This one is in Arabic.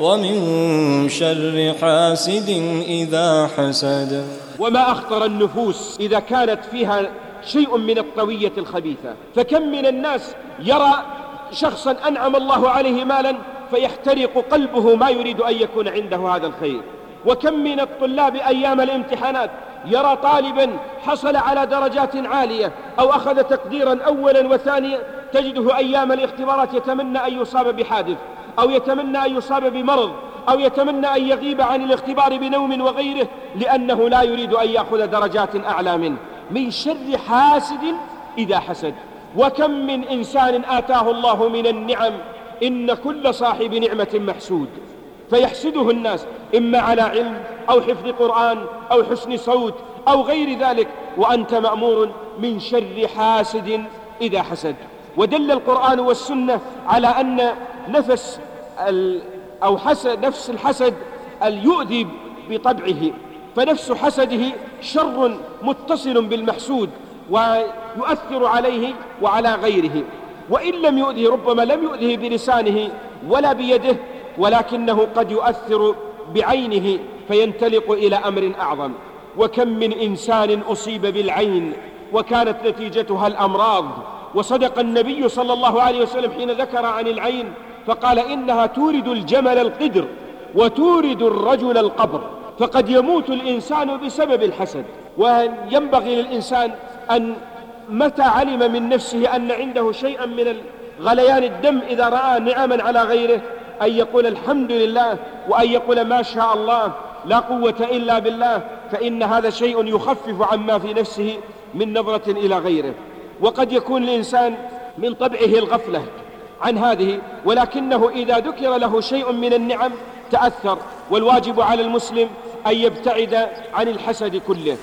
ومن شر حاسد إذا حسد. وما أخطر النفوس إذا كانت فيها شيء من الطوية الخبيثة. فكم من الناس يرى شخصا أنعم الله عليه مالا فيحترق قلبه ما يريد أن يكون عنده هذا الخير. وكم من الطلاب أيام الامتحانات يرى طالبا حصل على درجات عالية أو أخذ تقديرا أولا وثانيا. تجده أيام الاختبارات يتمنى أن يصاب بحادث. أو يتمنى أن يصاب بمرض أو يتمنى أن يغيب عن الاختبار بنوم وغيره لأنه لا يريد أن يأخذ درجات أعلى منه. من شر حاسد إذا حسد. وكم من إنسان آتاه الله من النعم إن كل صاحب نعمة محسود. فيحسده الناس إما على علم أو حفظ قرآن أو حسن صوت أو غير ذلك. وأنت مأمور من شر حاسد إذا حسد. ودل القرآن والسنة على أن نفس أو حسد نفس الحسد اليؤذي بطبعه فنفس حسده شر متصل بالمحسود ويؤثر عليه وعلى غيره. وإن لم يؤذه ربما لم يؤذه بلسانه ولا بيده ولكنه قد يؤثر بعينه فينتلق إلى أمر أعظم. وكم من إنسان أصيب بالعين وكانت نتيجتها الأمراض وصدق النبي صلى الله عليه وسلم حين ذكر عن العين فقال إنها تورد الجمل القدر وتورد الرجل القبر فقد يموت الإنسان بسبب الحسد. وينبغي للإنسان أن متى علم من نفسه أن عنده شيئا من غليان الدم إذا رأى نعما على غيره أن يقول الحمد لله وأن يقول ما شاء الله لا قوة إلا بالله فإن هذا شيء يخفف عما في نفسه من نظرة إلى غيره. وقد يكون الإنسان من طبعه الغفلة عن هذه ولكنه إذا ذكر له شيء من النعم تأثر والواجب على المسلم أن يبتعد عن الحسد كله.